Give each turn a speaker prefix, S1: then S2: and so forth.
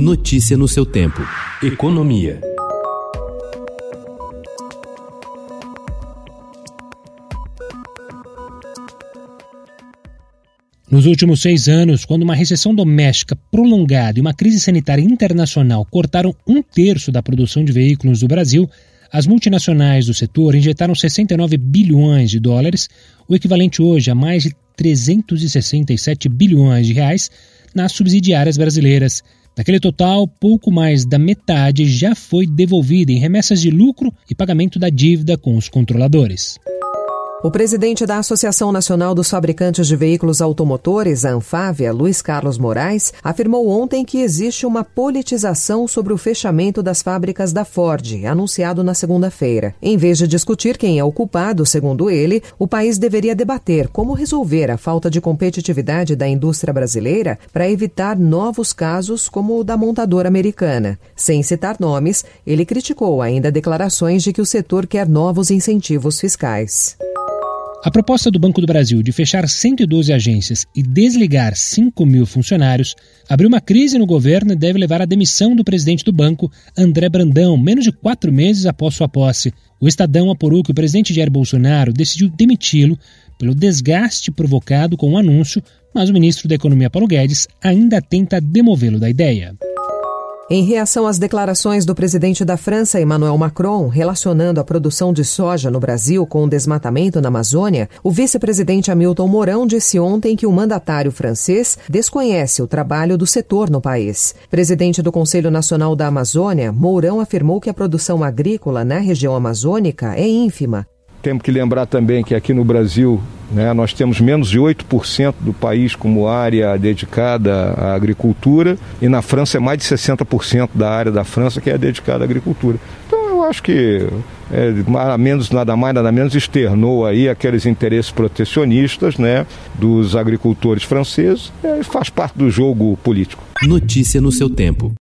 S1: Notícia no seu tempo. Economia.
S2: Nos últimos seis anos, quando uma recessão doméstica prolongada e uma crise sanitária internacional cortaram um terço da produção de veículos do Brasil, as multinacionais do setor injetaram 69 bilhões de dólares, o equivalente hoje a mais de 367 bilhões de reais, nas subsidiárias brasileiras. Daquele total, pouco mais da metade já foi devolvida em remessas de lucro e pagamento da dívida com os controladores.
S3: O presidente da Associação Nacional dos Fabricantes de Veículos Automotores, a Anfávia, Luiz Carlos Moraes, afirmou ontem que existe uma politização sobre o fechamento das fábricas da Ford, anunciado na segunda-feira. Em vez de discutir quem é o culpado, segundo ele, o país deveria debater como resolver a falta de competitividade da indústria brasileira para evitar novos casos como o da montadora americana. Sem citar nomes, ele criticou ainda declarações de que o setor quer novos incentivos fiscais.
S2: A proposta do Banco do Brasil de fechar 112 agências e desligar 5 mil funcionários abriu uma crise no governo e deve levar à demissão do presidente do banco, André Brandão, menos de quatro meses após sua posse. O Estadão apurou que o presidente Jair Bolsonaro decidiu demiti-lo pelo desgaste provocado com o anúncio, mas o ministro da Economia Paulo Guedes ainda tenta demovê-lo da ideia.
S3: Em reação às declarações do presidente da França, Emmanuel Macron, relacionando a produção de soja no Brasil com o desmatamento na Amazônia, o vice-presidente Hamilton Mourão disse ontem que o mandatário francês desconhece o trabalho do setor no país. Presidente do Conselho Nacional da Amazônia, Mourão afirmou que a produção agrícola na região amazônica é ínfima
S4: temos que lembrar também que aqui no Brasil né, nós temos menos de 8% do país como área dedicada à agricultura e na França é mais de 60% da área da França que é dedicada à agricultura. Então eu acho que é, menos, nada mais, nada menos externou aí aqueles interesses protecionistas né, dos agricultores franceses, é, faz parte do jogo político.
S1: Notícia no seu tempo.